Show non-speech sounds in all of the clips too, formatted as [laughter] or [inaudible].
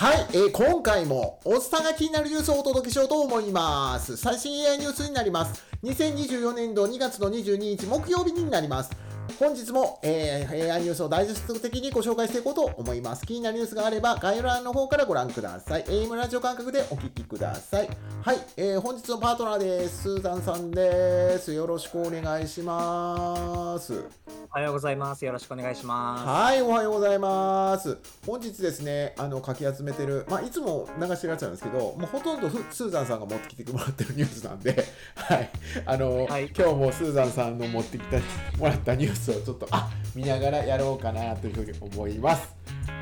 はい、えー今回もおっさんが気になるニュースをお届けしようと思います。最新 AI ニュースになります。2024年度2月の22日木曜日になります。本日も、えー AI ニュースをダイジェスト的にご紹介していこうと思います。気になるニュースがあれば概要欄の方からご覧ください。AM ラジオ感覚でお聞きください。はい、えー本日のパートナーです。スーザンさんです。よろしくお願いします。おはようございます。よろしくお願いします。はい、おはようございます。本日ですね、あの、かき集めてる、まあ、いつも流してるやつなんですけど、もうほとんどふスーザンさんが持ってきてもらってるニュースなんで、はい、あの、はい今日もスーザンさんの持ってきてもらったニュースをちょっと、あ、見ながらやろうかなというふうに思います。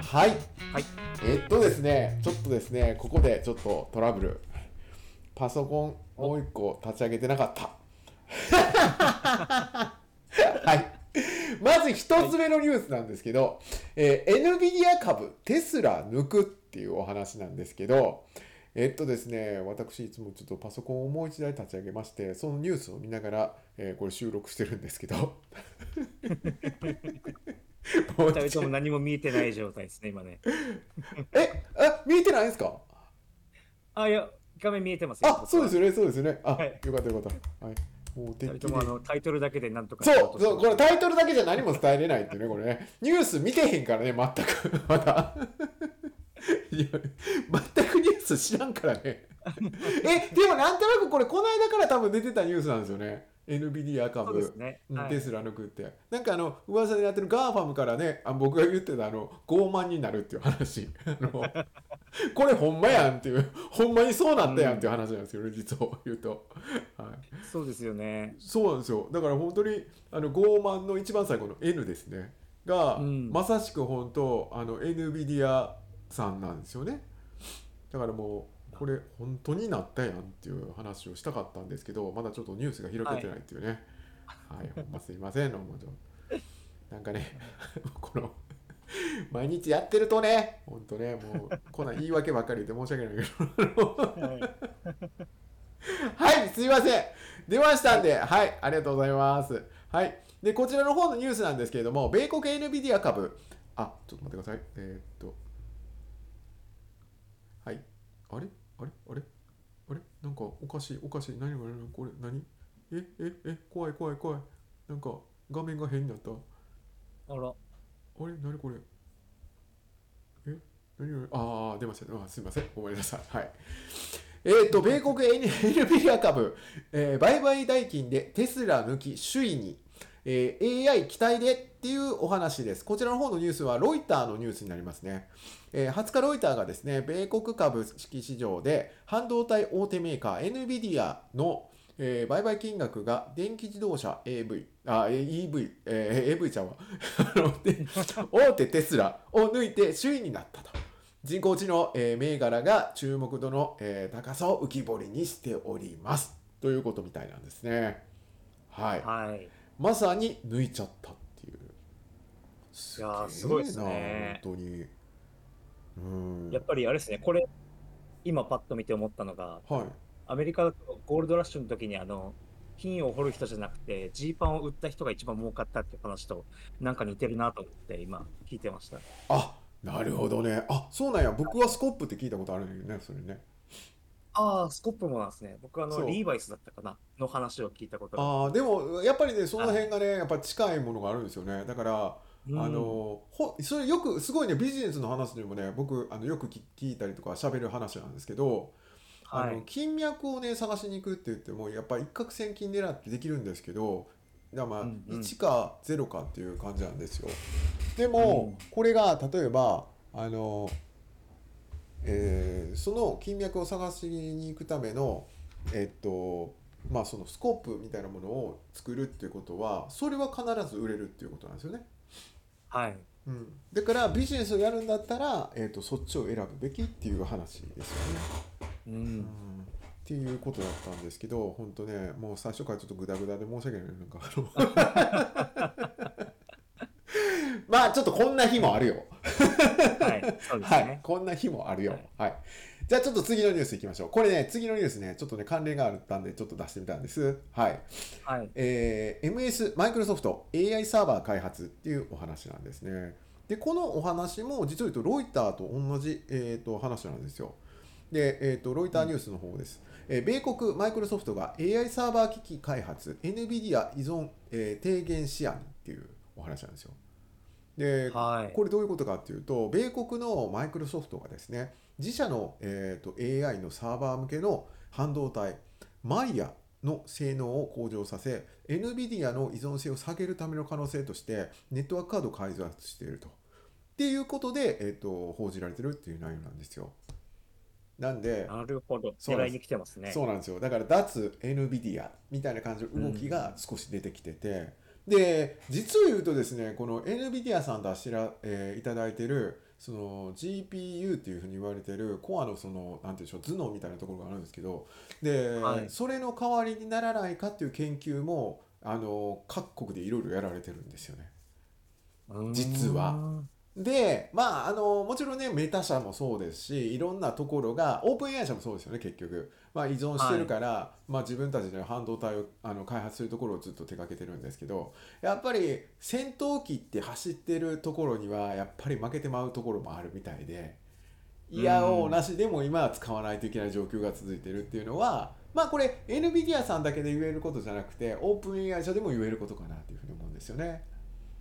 はい。はい。えっとですね、ちょっとですね、ここでちょっとトラブル。パソコンもう一個立ち上げてなかった。[laughs] はい。まず一つ目のニュースなんですけど、えー NVIDIA 株テスラ抜くっていうお話なんですけど、えっとですね、私いつもちょっとパソコンをもう一台立ち上げまして、そのニュースを見ながら、えーこれ収録してるんですけど、も [laughs] う二人とも何も見えてない状態ですね、今ね。え、あ、見えてないですか？あ、いや、画面見えてますよ。あ、そうですよ。よね、そうですよね。あ、はいよかったよかった。はい。もうてっあのタイトルだけでなんとかそう、そう、これれ。タイトルだけじゃ何も伝えれないっていうね、これね。ニュース見てへんからね、全く。まだ。[laughs] 全くス知らんからね。え、でもなんとなくこれ、この間から多分出てたニュースなんですよね。NVIDIA 株。ねはいうんテスラ抜くって。なんかあの、噂でやってる GAFAM からね、あ僕が言ってたあの、傲慢になるっていう話。[laughs] あの、これほんまやんっていう、ほんまにそうなったやんっていう話なんですよね、実を言うと。はい。そうですよね。そうなんですよだから本当にあの傲慢の一番最後の N ですねが、うんまさしく本当あの NVIDIA さんなんですよねだからもうこれ本当になったやんっていう話をしたかったんですけどまだちょっとニュースが開けてないっていうねはい、ほんますいませんどうもちょなんかね [laughs] この毎日やってるとね本当ねもうこんなん言い訳ばっかり言って申し訳ないけどはい、すいません。出ましたんで、はい、ありがとうございます。はい。で、こちらの方のニュースなんですけれども、米国 NVIDIA 株、あ、ちょっと待ってください。えーっと、はい。あれ？あれ？あれ？あれ？なんかおかしい、おかしい。何何何これ？何？え、え、え、怖い怖い怖い。なんか画面が変になった。あら、あれ？何これ？え？何何ああ、出ました。あすみません。ごめんなさい。はい。えっ、と、米国 NVIDIA 株、えー売買代金でテスラ抜き首位に、えー AI 期待でっていうお話です。こちらの方のニュースはロイターのニュースになりますね。えー20日ロイターがですね、米国株式市場で半導体大手メーカー NVIDIA のえー売買金額が電気自動車 AV、あ、えー EV、えー AV ちゃんは、[laughs] 大手テスラを抜いて首位になったと。人工知能、えー銘柄が注目度の、えー高さを浮き彫りにしております。ということみたいなんですね。はい。はい。まさに抜いちゃったいやすごいですね本当に。うん。やっぱりあれですね、これ、今パッと見て思ったのが、はい。アメリカゴールドラッシュの時にあの、金を掘る人じゃなくて、ジーパンを売った人が一番儲かったっていう話と、なんか似てるなと思って今聞いてました。あ、なるほどね。あ、そうなんや。僕はスコップって聞いたことあるんだよね、それね。ああ、スコップもなんですね。僕はあの、リーバイスだったかなの話を聞いたことがああ、でも、やっぱりね、その辺がね、やっぱ近いものがあるんですよね。だから、うんあの、ほ、それよく、すごいね、ビジネスの話でもね、僕、あの、よく聞聞いたりとか喋る話なんですけど、あの、はい。金脈をね、探しに行くって言っても、やっぱ一攫千金狙ってできるんですけど、だまあ、うんうん1か0かっていう感じなんですよ。でも、これが、例えば、あの、えーその金脈を探しに行くための、えっと、まあそのスコープみたいなものを作るっていうことは、それは必ず売れるっていうことなんですよね。はい。うん、だからビジネスをやるんだったら、えー、とそっちを選ぶべきっていう話ですよね。う。うんん、っていうことだったんですけど本当ねもう最初からちょっとグダグダで申し訳ないなんかあの [laughs] まあちょっとこんな日もあるよ。はい。そうですはいね。こんな日もあるよ。はいはい。じゃあちょっと次のニュースいきましょう。これね次のニュースねちょっとね関連があったんでちょっと出してみたんです。はい。はい。えー MS、マイクロソフト AI サーバー開発っていうお話なんですね。でこのお話も実を言うとロイターと同じ、えー、と話なんですよ。で、えー、とロイターニュースの方です。えー米国マイクロソフトが AI サーバー機器開発 NVIDIA 依存、えー低減視野にっていうお話なんですよ。で、はい。これどういうことかっていうと米国のマイクロソフトがですね自社の、えー、と AI のサーバー向けの半導体マイヤの性能を向上させ NVIDIA の依存性を下げるための可能性としてネットワークカードを開発していると。っていうことで、えー、と報じられてるっていう内容なんですよ。なんで、なるほど。狙いに来てますね。そうなんですよだから脱 NVIDIA みたいな感じの動きが少し出てきてて、で実を言うとですねこの NVIDIA さん出してら、えーいただいてるその GPU っていうふうに言われてるコアのそのなんていうんでしょう頭脳みたいなところがあるんですけどで、はいそれの代わりにならないかっていう研究もあの各国でいろいろやられてるんですよね。実は。でまああのもちろんねメタ社もそうですしいろんなところがオープン AI 社もそうですよね結局、まあ、依存してるから、まあ、自分たちで半導体をあの開発するところをずっと手掛けてるんですけどやっぱり戦闘機って走ってるところにはやっぱり負けてまうところもあるみたいでいやおなしでも今は使わないといけない状況が続いてるっていうのはまあこれ NVIDIA さんだけで言えることじゃなくてオープン AI 社でも言えることかなっていうふうに思うんですよね。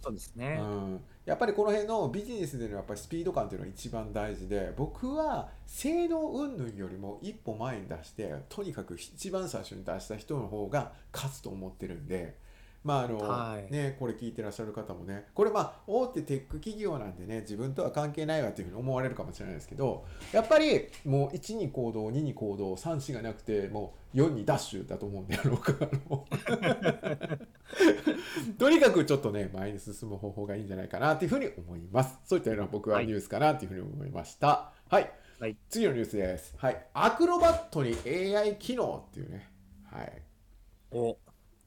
そうですね。うん、やっぱりこの辺のビジネスでのやっぱりスピード感というのが一番大事で僕は性能云々よりも一歩前に出してとにかく一番最初に出した人の方が勝つと思ってるんで。まああのはい。ね、これ聞いてらっしゃる方もね。これまあ大手テック企業なんでね自分とは関係ないわっていうふうに思われるかもしれないですけどやっぱりもう1に行動2に行動3子がなくてもう4にダッシュだと思うんで僕はあの。[laughs] とにかくちょっとね前に進む方法がいいんじゃないかなっていうふうに思います。そういったような僕ははい。ニュースかなっていうふうに思いました。はい、はい。次のニュースです。はい。アクロバットに AI 機能っていうね。はい。お、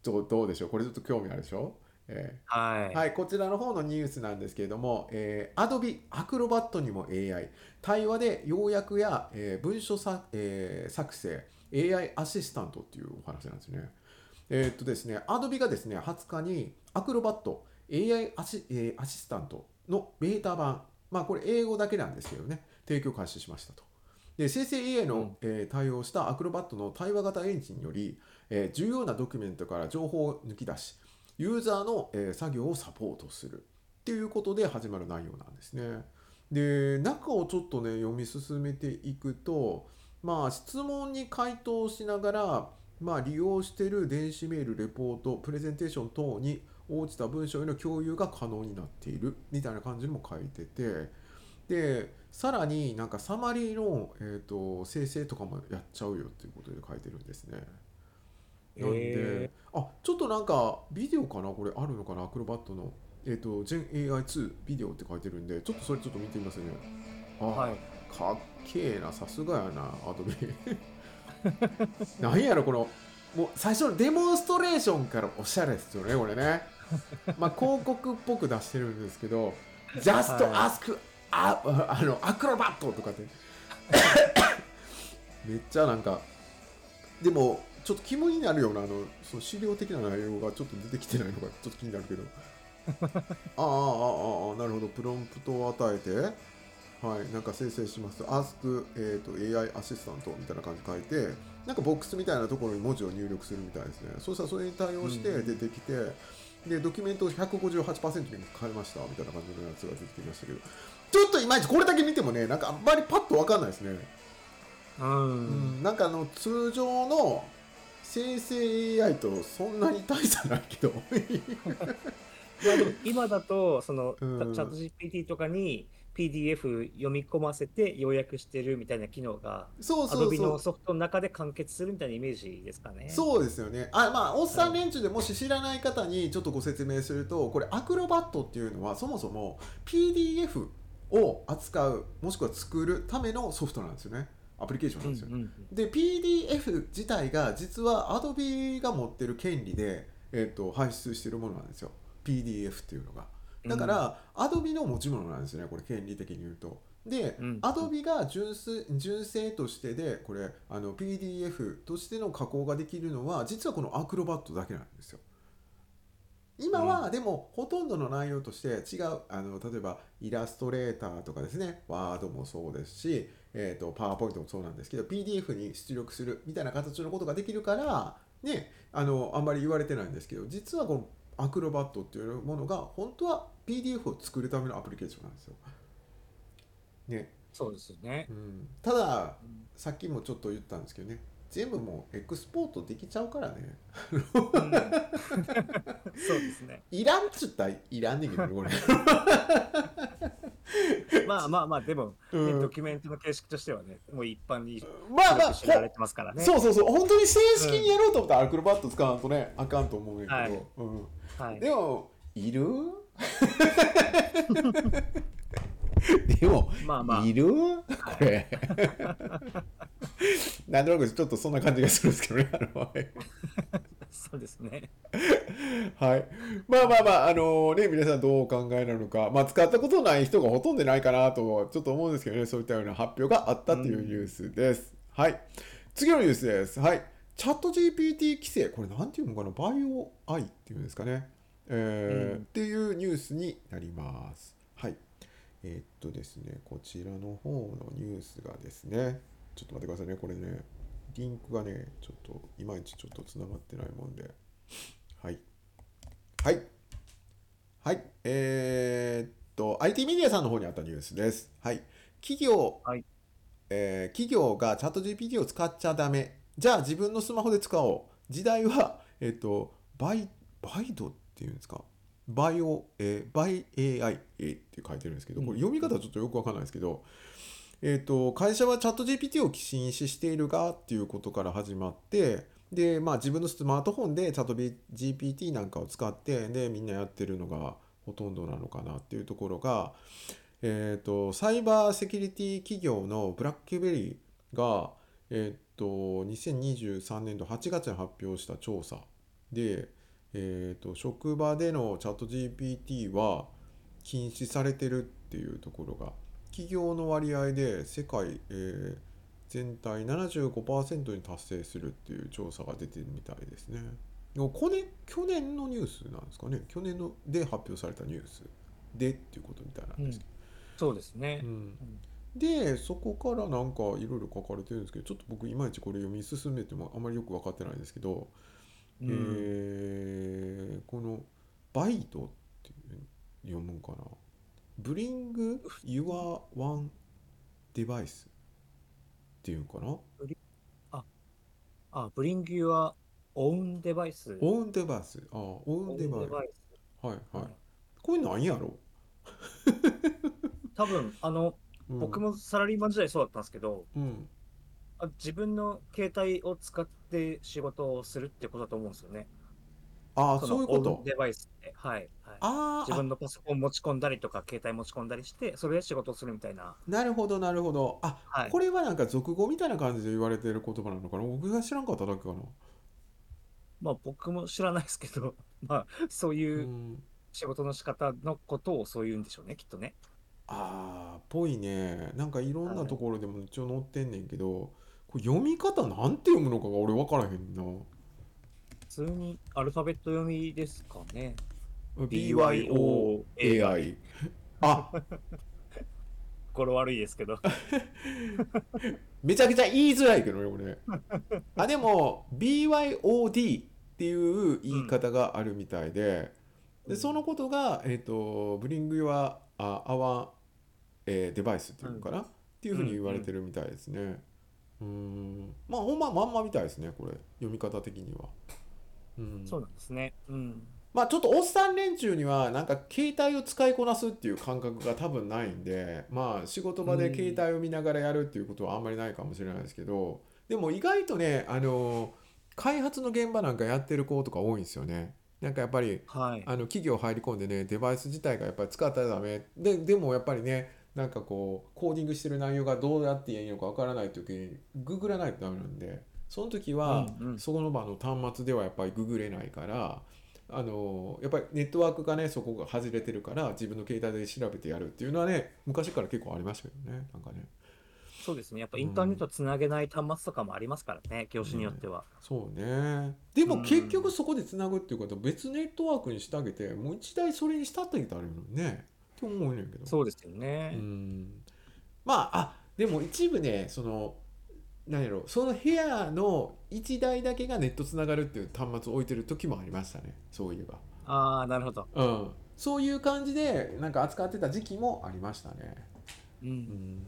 どうどうでしょう？これちょっと興味あるでしょ？えーはい。はい、こちらの方のニュースなんですけれども、えー、Adobe Acrobat にも AI、対話で要約や、えー文書さ、えー作成、AI アシスタントっていうお話なんですね。えーっとですね、Adobe がですね、20日に Acrobat AI アシ,、えーアシスタントのベータ版、まあこれ英語だけなんですけどね、提供開始しましたと。で生成 AI の、うん。えー対応した Acrobat の対話型エンジンにより、え重要なドキュメントから情報を抜き出し、ユーザーの、え作業をサポートするっていうことで始まる内容なんですね。で中をちょっとね読み進めていくとまあ質問に回答しながら、まあ、利用している電子メールレポートプレゼンテーション等に応じた文章への共有が可能になっているみたいな感じにも書いててでさらになんかサマリーの、えー、と生成とかもやっちゃうよっていうことで書いてるんですね。なんで、えあちょっとなんかビデオかな？これあるのかな？アクロバットの。えっ、と GenAI2 ビデオって書いてるんでちょっとそれちょっと見てみますね。あ、ーはい。かっけえな。さすがやなアドビなんやろこのもう最初のデモンストレーションからおしゃれですよねこれね。まあ広告っぽく出してるんですけど Just はい。ask あ [laughs] あのアクロバットとかって。[laughs] めっちゃなんかでもちょっと肝になるようなあのその資料的な内容がちょっと出てきてないのがちょっと気になるけど。[laughs] ああああああなるほど。プロンプトを与えてはいなんか生成しますと Ask、えー、と AI アシスタントみたいな感じで書いてなんかボックスみたいなところに文字を入力するみたいですね。そうしたらそれに対応してうん。出てきて、でドキュメントを158%に変えましたみたいな感じのやつが出てきましたけど。ちょっといまいちこれだけ見てもねなんかあんまりパッと分かんないですね。う。うんん、なんかあの通常の生成 AI とそんなに大差ないけど。まあでも今だと、その、うん。チャット GPT とかに PDF 読み込ませて要約してるみたいな機能が、そうそう Adobe そう。のソフトの中で完結するみたいなイメージですかね。そうですよね。あまあおっさん連中でもし知らない方にちょっとご説明するとこれアクロバットっていうのはそもそも PDF を扱うもしくは作るためのソフトなんですよねアプリケーションなんですよ、うんうんで PDF 自体が実は Adobe が持ってる権利で、えっと排出してるものなんですよ。PDF っていうのが。だから、Adobe の持ち物なんですよねこれ権利的に言うと。で、うん。Adobe が純粋純正としてでこれあの PDF としての加工ができるのは実はこのアクロバットだけなんですよ。今はでもほとんどの内容として違う。あの例えばイラストレーターとかですね。ワードもそうですし、えー、とパワーポイントもそうなんですけど PDF に出力するみたいな形のことができるからねあのあんまり言われてないんですけど実はこのアクロバットっていうものが本当は PDF を作るためのアプリケーションなんですよ。ねそうですよねう。ん、たださっきもちょっと言ったんですけどね全部もうエクスポートできちゃうからねうん [laughs] そうですね。いらんっつったらいらんねんけどねこれ。[laughs] [laughs] まあまあまあ、でも、ねうん。ドキュメントの形式としてはね、もう一般にまあまあ広く知られてますからね。そうそうそう。本当に正式にやろうと思ったらアクロバット使わんとねあかんと思うんやけど、はい。うん、はい。でもいる？[laughs] [laughs] でも、まあまあいる？これ [laughs] なんとなくちょっとそんな感じがするんですけどね [laughs] そうですね。はい。まあまあまあ、あのね、皆さんどうお考えなのか、まあ使ったことない人がほとんどないかなと、ちょっと思うんですけどね、そういったような発表があったというニュースです。はい。次のニュースです。はい。チャット GPT 規制、これなんていうのかな、バイオアイっていうんですかね。えーうんっていうニュースになります。はい。えーっとですね、こちらの方のニュースがですね、ちょっと待ってくださいね、これね、リンクがね、ちょっといまいちちょっとつながってないもんで。はい。はい。はい。えーっと、IT メディアさんの方にあったニュースです。はい。企業、はいえー企業がチャット GPT を使っちゃダメ。じゃあ自分のスマホで使おう。時代は、えーっと、バイ、バイドっていうんですか？バイオ、えーバイ AI って書いてるんですけど、これ読み方はちょっとよくわかんないですけど、えー、と会社はチャット GPT を禁止しているがっていうことから始まってで、まあ、自分のスマートフォンでチャット GPT なんかを使ってでみんなやってるのがほとんどなのかなっていうところが、えー、とサイバーセキュリティ企業のブラックベリーが、えー、と2023年度8月に発表した調査で、えー、と職場でのチャット GPT は禁止されてるっていうところが企業の割合で世界、えー全体75%に達成するっていう調査が出てるみたいですね。でもこれ去年のニュースなんですかね去年ので発表されたニュースでっていうことみたいなんですけそうですねど、う。んでそこからなんかいろいろ書かれてるんですけどちょっと僕いまいちこれ読み進めてもあまりよく分かってないんですけど、うん。えー。このバイトって読むんかな？Bring your one device っていうんかな？あ、Bring Your Own Device。Own device あ Own Own device Device はいはい。はいこれ何やろ？多分、あの、うん。僕もサラリーマン時代そうだったんですけど、うんあ自分の携帯を使って仕事をするってことだと思うんですよね。ああのそういうこと？オンデバイスって。はい。はい、あー自分のパソコン持ち込んだりとか、携帯持ち込んだりして、それで仕事をするみたいな。あなるほどなるほどあ、はいこれはなんか俗語みたいな感じで言われてる言葉なのかな？僕が知らんかっただけかなまあ僕も知らないですけど、[laughs] まあそうういうん仕事の仕方のことをそういうんでしょうね、きっとね。あーぽいねなんかいろんなはいところでも一応載ってんねんけどこれ読み方なんて読むのかが俺分からへんな。普通にアルファベット読みですかね。BYOAI あ。[laughs] 語呂悪いですけど。[laughs] めちゃくちゃ言いづらいけどね俺。あでも BYOD っていう言い方があるみたいで。でそのことが、えっと Bring your あ our、えーデバイスっていうのかな、っていうふうに言われてるみたいですねうんまあほんままんまみたいですねこれ読み方的にはうんそうなんですね。うん。まあちょっとおっさん連中にはなんか携帯を使いこなすっていう感覚が多分ないんでまあ仕事場で携帯を見ながらやるっていうことはあんまりないかもしれないですけどでも意外とねあの開発の現場なんかやってる子とか多いんですよね。なんかやっぱりはい。あの企業入り込んでねデバイス自体がやっぱり使ったらダメででもやっぱりねなんかこうコーディングしてる内容がどうやっていいのかわからない時にググらないとダメなんでその時は、うんうん。その場の端末ではやっぱりググれないからあのやっぱりネットワークがねそこが外れてるから自分の携帯で調べてやるっていうのはね昔から結構ありましたけどねなんかね。そうですね。やっぱインターネットつなげない端末とかもありますからね、業種によっては。そうね。でもうん。結局そこでつなぐっていうことは別ネットワークにしてあげてもう一台それにしたってあげたらいいねって思うねんけど。そうですよね。うん。まああでも一部ねその何やろその部屋の1台だけがネットつながるっていう端末を置いてる時もありましたね。そういえば。ああ、なるほど。うん。そういう感じでなんか扱ってた時期もありましたね。う。うん。ん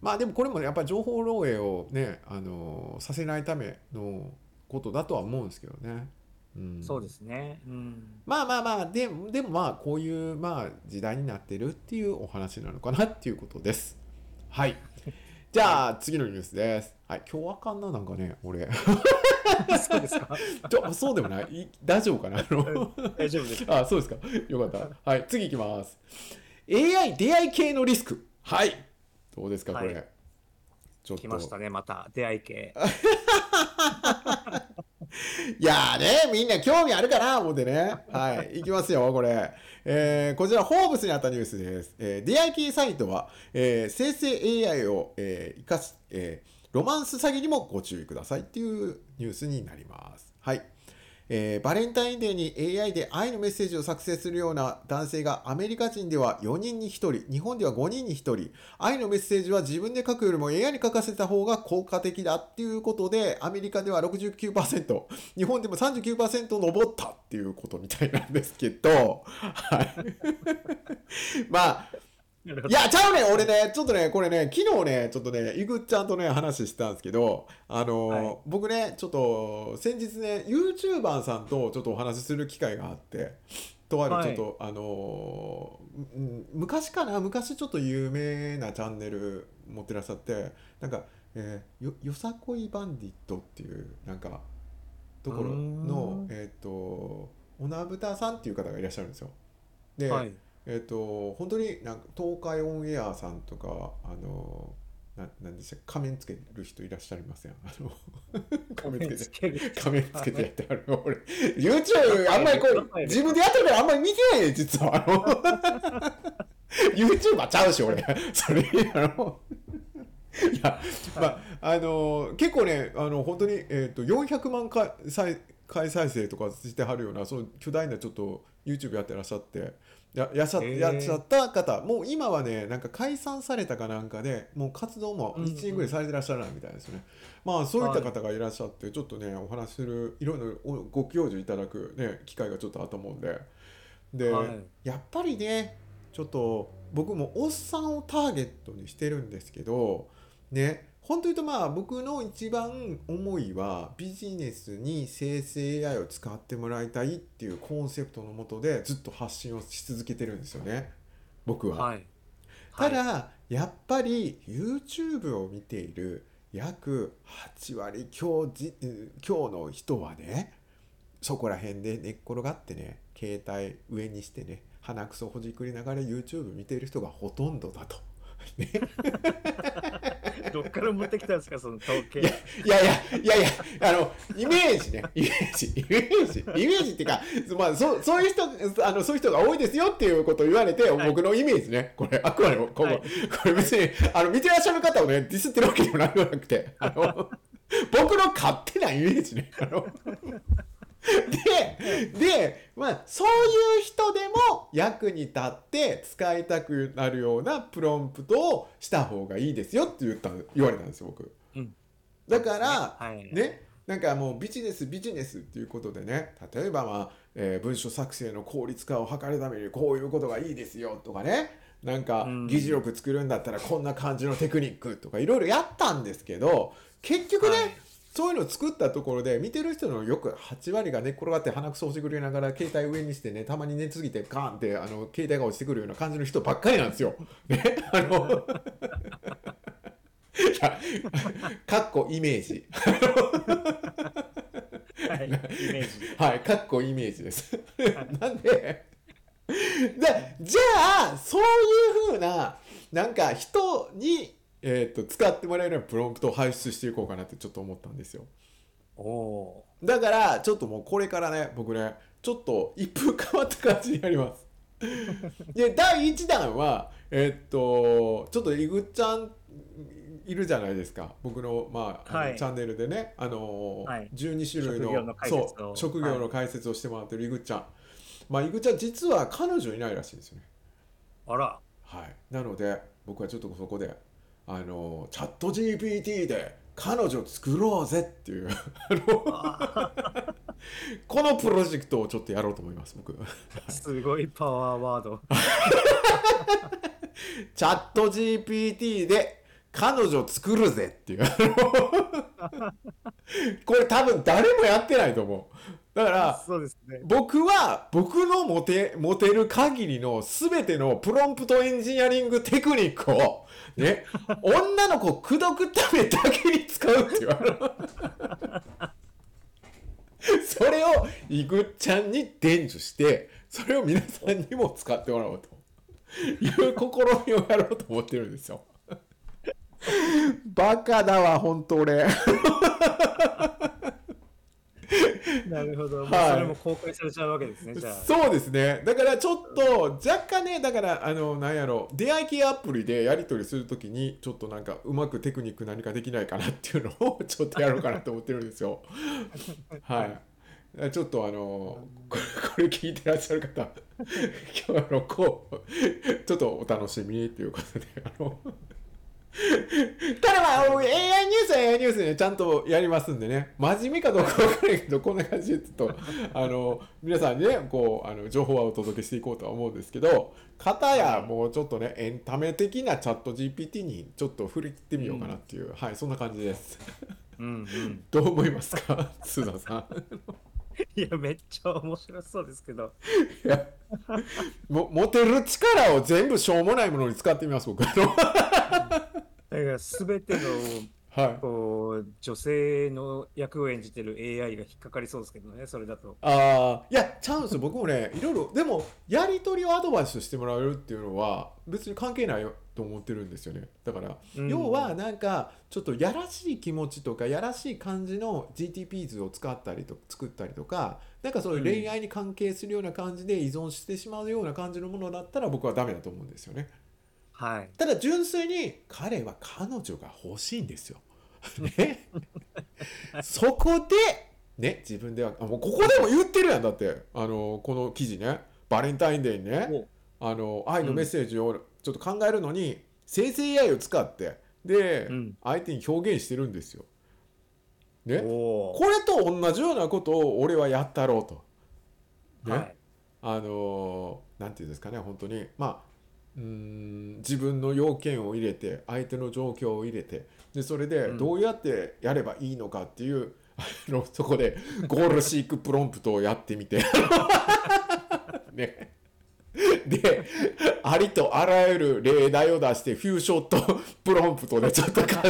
まあでもこれもねやっぱり情報漏洩をねあのさせないためのことだとは思うんですけどね、うん、そうですね。うん。まあまあまあででもまあこういうまあ時代になってるっていうお話なのかなっていうことです。[laughs] はい。じゃあ次のニュースです。はい。今日あかんななんかね俺。[laughs] そうですか？[laughs] ちょそうでもない？い大丈夫かな？大丈夫です。あそうですか。よかった。はい。次いきます。AI 出会い系のリスク。はい。どうですかこれ、はい。ちょっと。来ましたね、また。出会い系。[laughs] いやーね、みんな興味あるかな思ってね。はい。いきますよ、これ。えーこちら、ホーブスにあったニュースです。えー出会い系サイトは、えー生成 AI を、えー生かす、えーロマンス詐欺にもご注意くださいっていうニュースになります。はい。えーバレンタインデーに AI で愛のメッセージを作成するような男性がアメリカ人では4人に1人、日本では5人に1人、愛のメッセージは自分で書くよりも AI に書かせた方が効果的だっていうことで、アメリカでは69%、日本でも39%上ったっていうことみたいなんですけど、はい。[laughs] まあ、いや、ちゃうねん。俺ね、ちょっとね、これね、昨日ね、ちょっとね、いぐっちゃんとね、話したんですけど、あのーはい。僕ね、ちょっと、先日ね、YouTuber さんとちょっとお話しする機会があって、とあるはい。ちょっと、あのーうん昔かな、昔ちょっと有名なチャンネル持ってらっしゃって、なんか、えーよよさこいバンディットっていう、なんか、ところのえっ、と、おなぶたさんっていう方がいらっしゃるんですよ。で、はい。えっ、と本当になんか東海オンエアさんとかあのななんでしたっけ仮面つける人いらっしゃいますやん？あの [laughs] 仮面つけて。[laughs] 仮面つけてやってある俺 YouTube あんまりこう自分でやってるからあんまり見てないね実は。あの [laughs] YouTuber ちゃうし俺。それあのいやまああの結構ねあの本当にえっ、と400万回再回再生とかしてはるようなその巨大なちょっと YouTube やってらっしゃって。ややしゃやっちゃった方もう今はねなんか解散されたかなんかでもう活動もうんうん1年ぐらいされてらっしゃらないみたいですよね、まあそういった方がいらっしゃってちょっとねお話しするいろいろおご教授いただくね機会がちょっとあったと思うんで。で、はい。やっぱりねちょっと僕もおっさんをターゲットにしてるんですけどね本当に言うとまあ僕の一番思いはビジネスに生成 AI を使ってもらいたいっていうコンセプトのもとでずっと発信をし続けてるんですよね僕は。はい。ただ、やっぱり YouTube を見ている約8割強じ強の人はねそこら辺で寝っ転がってね携帯上にしてね鼻くそほじくりながら YouTube 見ている人がほとんどだと。ね、[laughs] [laughs] どっから持ってきたんですか、その統計。いやいやいやいやあのイメージね。イメージ。イメージ。イメージっていうか、まあ、そうそういう人あのそういう人が多いですよっていうことを言われて、はい。僕のイメージね。これあくまでもここ,、はい。これ別にあの見てらっしゃる方をねディスってるわけでもなくてあの [laughs] 僕の勝手なイメージね。あのでで、まあ、そういう人でも役に立って使いたくなるようなプロンプトをした方がいいですよって言った言われたんですよ僕。うんだから、はい。ね、なんかもうビジネスビジネスっていうことでね例えば、まあえー文書作成の効率化を図るためにこういうことがいいですよとかねなんかうん議事録作るんだったらこんな感じのテクニックとかいろいろやったんですけど結局ね、はいそういうのを作ったところで見てる人のよく8割が寝っ転がって鼻くそほじくりながら携帯上にしてねたまに寝すぎてカーンってあの携帯が落ちてくるような感じの人ばっかりなんですよ。ね、[laughs] あのいやかっこイメージ。はい。イメージ。はい、かっこイメージです。なんで、でじゃあ、そういうふうな、なんか人に、えー、と使ってもらえるようなプロンプトを排出していこうかなってちょっと思ったんですよ。おおだから、ちょっともうこれからね、僕ね、ちょっと一風変わった感じになります。[laughs] で、第1弾は、えっと、ちょっとイグちゃんいるじゃないですか。僕の,、まああのはい。チャンネルでね、あのーはい。12種類の職業の解説を。そう職業の解説をしてもらってるイグちゃん、まあ、イグちゃん実は彼女いないらしいんですよね。あら、はい、なので僕はちょっとそこであのチャット GPT で彼女作ろうぜっていう。このプロジェクトをちょっとやろうと思います僕。すごいパワーワード。チャット GPT で彼女作るぜっていう。これ多分誰もやってないと思うだからそうですね。僕は僕の持て持てる限りの全てのプロンプトエンジニアリングテクニックをね [laughs] 女の子を口説くためだけに使うっていうあのそれをイグちゃんに伝授してそれを皆さんにも使ってもらおうと。いう試みをやろうと思ってるんですよ。[laughs] バカだわ本当俺 [laughs] なるほど。はいそれも公開されちゃうわけですね。そうですねだからちょっと若干ねだからあのなんやろ出会い系アプリでやり取りするときにちょっとなんかうまくテクニック何かできないかなっていうのをちょっとやろうかなと思ってるんですよはいちょっとあのこれ聞いてらっしゃる方今日あのこうちょっとお楽しみにということであのただまあ AI ニュースは AI ニュースでねちゃんとやりますんでね。真面目かどうか分からないけどこんな感じでちょっと [laughs] あの皆さんにねこうあの情報はお届けしていこうとは思うんですけど片やもうちょっとねエンタメ的なチャット GPT にちょっと振り切ってみようかなっていう、はいそんな感じです。うんうん。[laughs] どう思いますか？須田さん。いや、めっちゃ面白そうですけど。いやも持てる力を全部しょうもないものに使ってみます僕。だから全てのはい。こう女性の役を演じてる AI が引っかかりそうですけどね、それだと。ああいやチャンス僕もねいろいろでもやり取りをアドバイスしてもらえるっていうのは別に関係ないと思ってるんですよね。だから、うん。要はなんかちょっとやらしい気持ちとかやらしい感じの GTP 図を使ったりと作ったりとかなんかそういう恋愛に関係するような感じで依存してしまうような感じのものだったら僕はダメだと思うんですよね。はい。ただ純粋に彼は彼女が欲しいんですよ。ね、そこで、ね、自分ではあもうここでも言ってるやんだって。あのこの記事ね。バレンタインデーにね。あの愛のメッセージをちょっと考えるのに、生成 AI を使って。で、うん。相手に表現してるんですよ。ね、おこれと同じようなことを俺はやったろうと。ね。はい。あのーなんていうんですかね本当に。まあうーん自分の要件を入れて相手の状況を入れてでそれでうん。どうやってやればいいのかっていう、あのそこでゴールシークプロンプトをやってみて。[laughs] ね。でありとあらゆる例題を出してフューショットプロンプトでちょっとか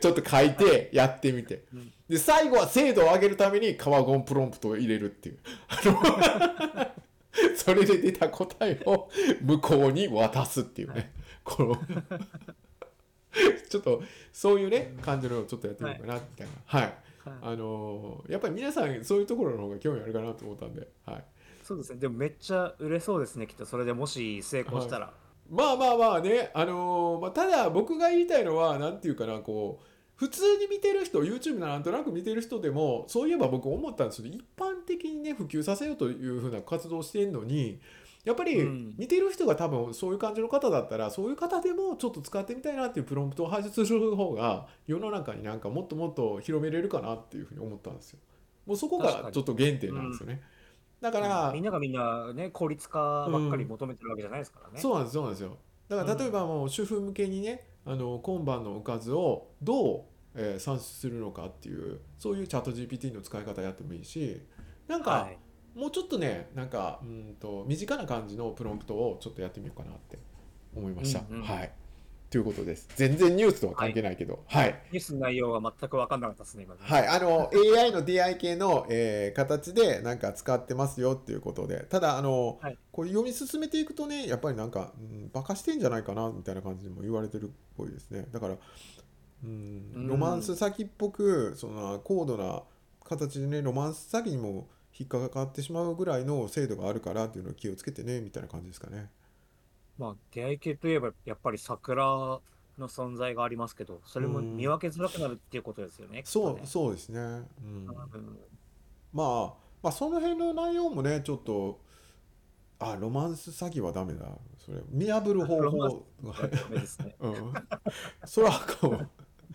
ちょっと書いてやってみて。うん。で最後は精度を上げるためにカワゴンプロンプトを入れるっていう。あの [laughs] それで出た答えを向こうに渡すっていうね。このちょっとそういうね感じのをちょっとやってみようかなみたいな。はい、はい。あのーやっぱり皆さんそういうところの方が興味あるかなと思ったんではい。そうですね。でもめっちゃ売れそうですね、きっと。それでもし成功したら。まあまあまあね、あのーまあ、ただ僕が言いたいのは何て言うかなこう普通に見てる人 YouTube なんとなく見てる人でもそういえば僕思ったんですけど一般的にね普及させようというふうな活動をしてるのにやっぱりうん見てる人が多分そういう感じの方だったらそういう方でもちょっと使ってみたいなっていうプロンプトを配出する方が世の中になんかもっともっと広めれるかなっていうふうに思ったんですよ。もうそこがちょっと原点なんですよね。だから、みんながみんなね、効率化ばっかり求めてるわけじゃないですからね。そうなんですそうなんですよだからうん例えばもう主婦向けにね、あの今晩のおかずをどう、えー算出するのかっていうそういうチャット GPT の使い方やってもいいしなんか、はい。もうちょっとねなんかうんと身近な感じのプロンプトをちょっとやってみようかなって思いました、うんうん。はい。ということです。全然ニュースとは関係ないけど。はい。ニュースの内容が全く分かんなかったですね、今ね。はい、あの AI の DI 系の、えー形でなんか使ってますよっていうことで。ただあの、はい。これ読み進めていくとねやっぱりなんか、うん、バカしてんじゃないかなみたいな感じでも言われてるっぽいですね。だから、うんうん。ロマンス詐欺っぽくその高度な形でねロマンス詐欺にも引っかかってしまうぐらいの精度があるからっていうのを気をつけてねみたいな感じですかね。まあ、出会い系といえば、やっぱり桜の存在がありますけど、それも見分けづらくなるっていうことですよね。そうね。そうですね、うん、うん。まあまあその辺の内容もねちょっとあロマンス詐欺はダメだ。それ見破る方 [laughs] ロマン法ダメですね。[laughs] うん、それはあかんわ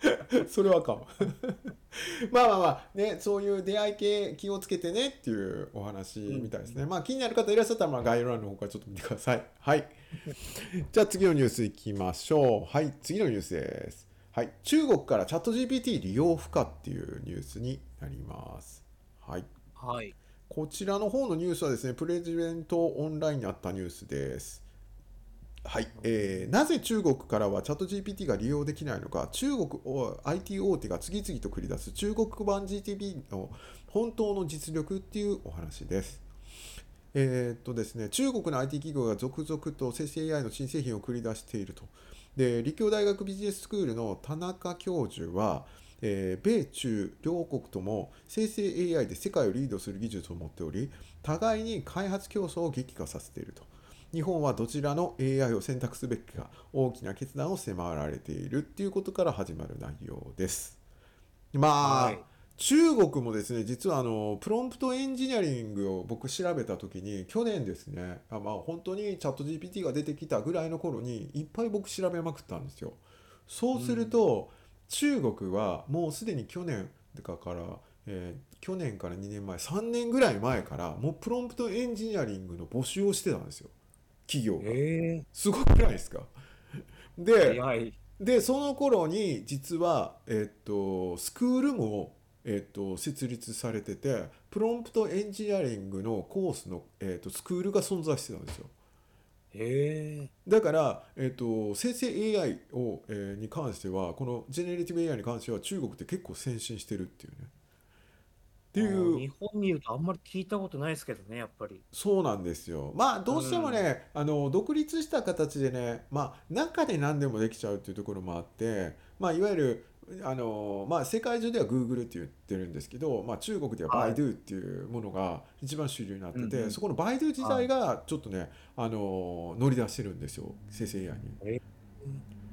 [laughs] それはあかんわ [laughs] まあまあまあねそういう出会い系気をつけてねっていうお話みたいですね、まあ気になる方いらっしゃったらまあ概要欄の方からちょっと見てください。はい。じゃあ次のニュースいきましょう。はい。次のニュースです。はい。中国からチャット GPT 利用不可っていうニュースになります。はい。はい。こちらの方のニュースはですね、プレジデントオンラインにあったニュースです。はい、えーなぜ中国からはチャット GPT が利用できないのか、中国お IT 大手が次々と繰り出す中国版 GTP の本当の実力っていうお話です。えーっとですね、中国の IT 企業が続々と生成 AI の新製品を繰り出していると。で、立教大学ビジネススクールの田中教授は、えー米中両国とも生成 AI で世界をリードする技術を持っており、互いに開発競争を激化させていると。日本はどちらの AI を選択すべきか大きな決断を迫られているっていうことから始まる内容です。まあ、はい中国もですね実はあのプロンプトエンジニアリングを僕調べた時に去年ですねあまあ本当にチャット GPT が出てきたぐらいの頃にいっぱい僕調べまくったんですよ。そうすると、中国はもうすでに去年だから、えー去年から2年前3年ぐらい前からもうプロンプトエンジニアリングの募集をしてたんですよ企業が。えすごくないですか？えではい。でその頃に実は、えっとスクールも、えっと設立されててプロンプトエンジニアリングのコースの、えっとスクールが存在してたんですよ。えだから、えっと生成 AI を、えーに関してはこのジェネリティブ AI に関しては中国って結構先進してるっていうねってえいう日本にいるとあんまり聞いたことないですけどね、やっぱり。そうなんですよ。まあどうしてもね、あの独立した形でね、まあ中で何でもできちゃうっていうところもあって、まあいわゆるあのまあ世界中では Google って言ってるんですけど、まあ中国でははい Baidu っていうものが一番主流になってて、そこの Baidu 自体がちょっとね、あの乗り出してるんですよ、生成 AI に。え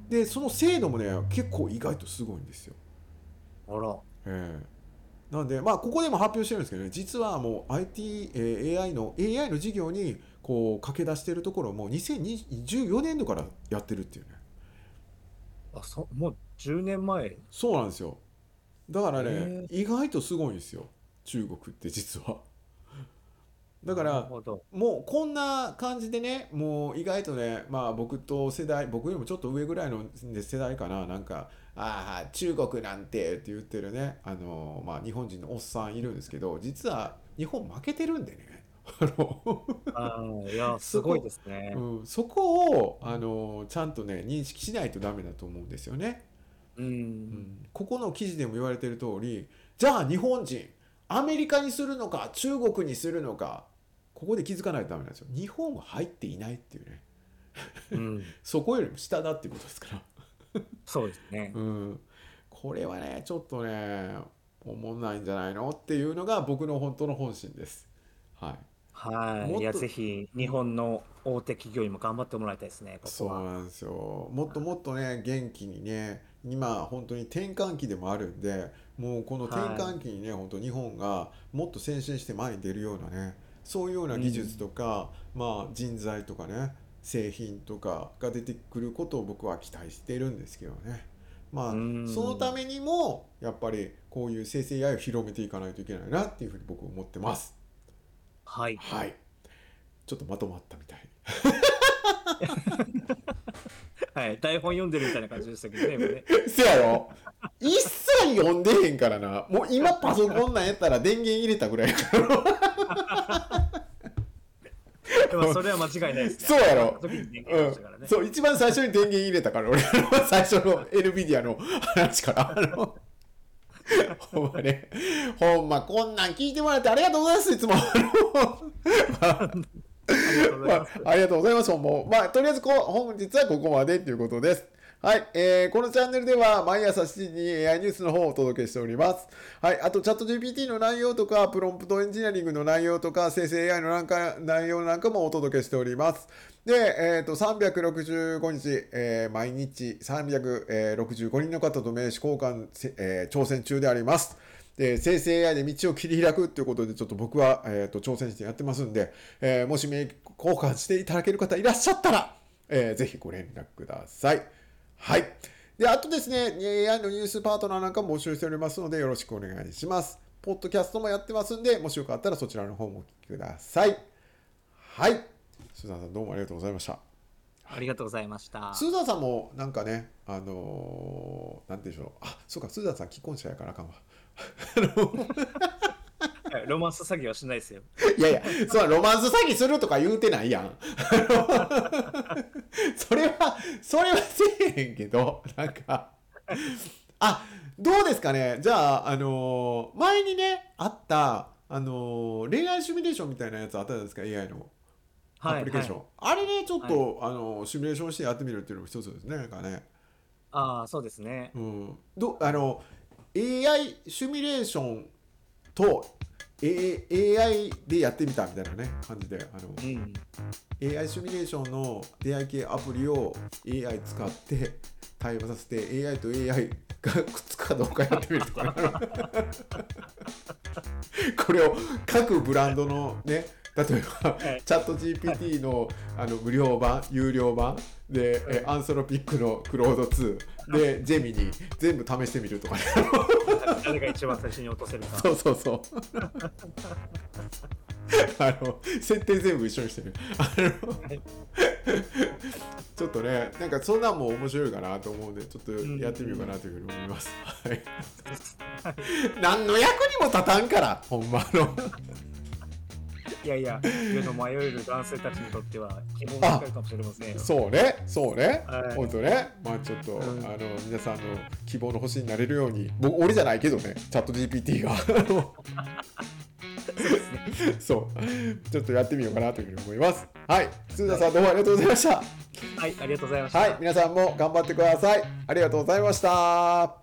で、その精度もね、結構意外とすごいんですよ。あら。ええなんで、まあ、ここでも発表してるんですけどね、実はもう IT、えー AI の AI の事業にこう駆け出してるところも2014年度からやってるっていうね。あ、そもう10年前？そうなんですよ。だからねへ、意外とすごいんですよ、中国って実は。だから。もうこんな感じでね、もう意外とね、まあ僕と世代、僕よりもちょっと上ぐらいの世代かな、なんか、ああ、中国なんてって言ってるね、あの、まあ日本人のおっさんいるんですけど、実は日本負けてるんでね。あのいや、すごいですね。うん、そこをあのちゃんとね認識しないとダメだと思うんですよね。う。うんん、ここの記事でも言われてる通りじゃあ日本人アメリカにするのか中国にするのかここで気づかないとダメなんですよ。日本は入っていないっていうねうん。[laughs] そこよりも下だっていうことですから。そうですね。うん、これはねちょっとね思んないんじゃないのっていうのが僕の本当の本心です。はいはい。もっといや、ぜひ、日本の大手企業にも頑張ってもらいたいですね、こそう。なんですよもっともっとね元気にね今本当に転換期でもあるんでもうこの転換期にね、本当日本がもっと先進して前に出るようなねそういうような技術とか、まあ人材とかね製品とかが出てくることを僕は期待してるんですけどねまあうんそのためにもやっぱりこういう生成 AI を広めていかないといけないなっていうふうに僕は思ってますはい。はいちょっとまとまったみたいはい。台本読んでるみたいな感じでしたけどね、今ね。せやろ一切読んでへんからな。もう今パソコンなんやったら電源入れたぐらいやから。でもそれは間違いないですね。そうやろ時に電う。ん。そう、一番最初に電源入れたから、俺の最初の NVIDIA の話から。あ [laughs] のほんまね。ほんま、こんなん聞いてもらってありがとうございます、いつも。あのありがとうございまます。あ、ありがとうございます。もう、まあ、とりあえずこう、本日はここまでということです。はい、えーこのチャンネルでは毎朝7時に AI ニュースの方をお届けしております。はい、あとチャット GPT の内容とか、プロンプトエンジニアリングの内容とか、生成 AI のなんか内容なんかもお届けしております。で、えっ、と、365日、えー毎日365人の方と名刺交換、えー挑戦中であります。で生成 AI で道を切り開くということで、ちょっと僕は、えー、と挑戦してやってますんで、えーもし名刺交換していただける方いらっしゃったら、えーぜひご連絡ください。はい。で、あとですね、AI のニュースパートナーなんかも募集しておりますので、よろしくお願いします。ポッドキャストもやってますんで、もしよかったらそちらの方もお聞きください。はい。スーザンさん、どうもありがとうございました。ありがとうございました。スーザンさんもなんかね、あのーなんて言うんでしょう。あ、そうか、スーザンさん既婚者やからあかんわ。はいロマンス詐欺はしないですよ。いやいや、そうロマンス詐欺するとか言うてないやん。[laughs] それは、それはせえへんけど、なんか、あ、どうですかね？じゃあ、あのー前にね、あった、あのー恋愛シミュレーションみたいなやつあったじゃないですか、AI のアプリケーション。はいあれね、ちょっと、あのーシミュレーションしてやってみるっていうのも一つですね、なんかね。ああ、そうですね。うん、どあの AI シミュレーションと、A、AI でやってみたみたいなね感じであのうん。AI シミュレーションの出会い系アプリを AI 使って対話させて AI と AI がくっつくかどうかやってみるとか、ね、[laughs] これを各ブランドのね例えば、はい。チャット GPT のあの無料版有料版で、えアンソロピックのクロード2でジェミニ全部試してみるとかね誰が一番最初に落とせるか。そうそうそう。[laughs] あの設定全部一緒にしてる。あのはいちょっとねなんかそんなんも面白いかなと思うんでちょっとやってみようかなというふうに思います、はい。何の役にも立たんからほんまあのいやいや、世の迷える男性たちにとっては希望が光るかもしれませんよ。そうねそうね、はい。ほんとね。まあちょっと、うん。あの皆さんの希望の星になれるように僕俺じゃないけどねチャット GPT が。あのそう。ちょっとやってみようかなというふうに思います。はい。鈴田さんどうもありがとうございました。はい、ありがとうございました。はい。皆さんも頑張ってください。ありがとうございました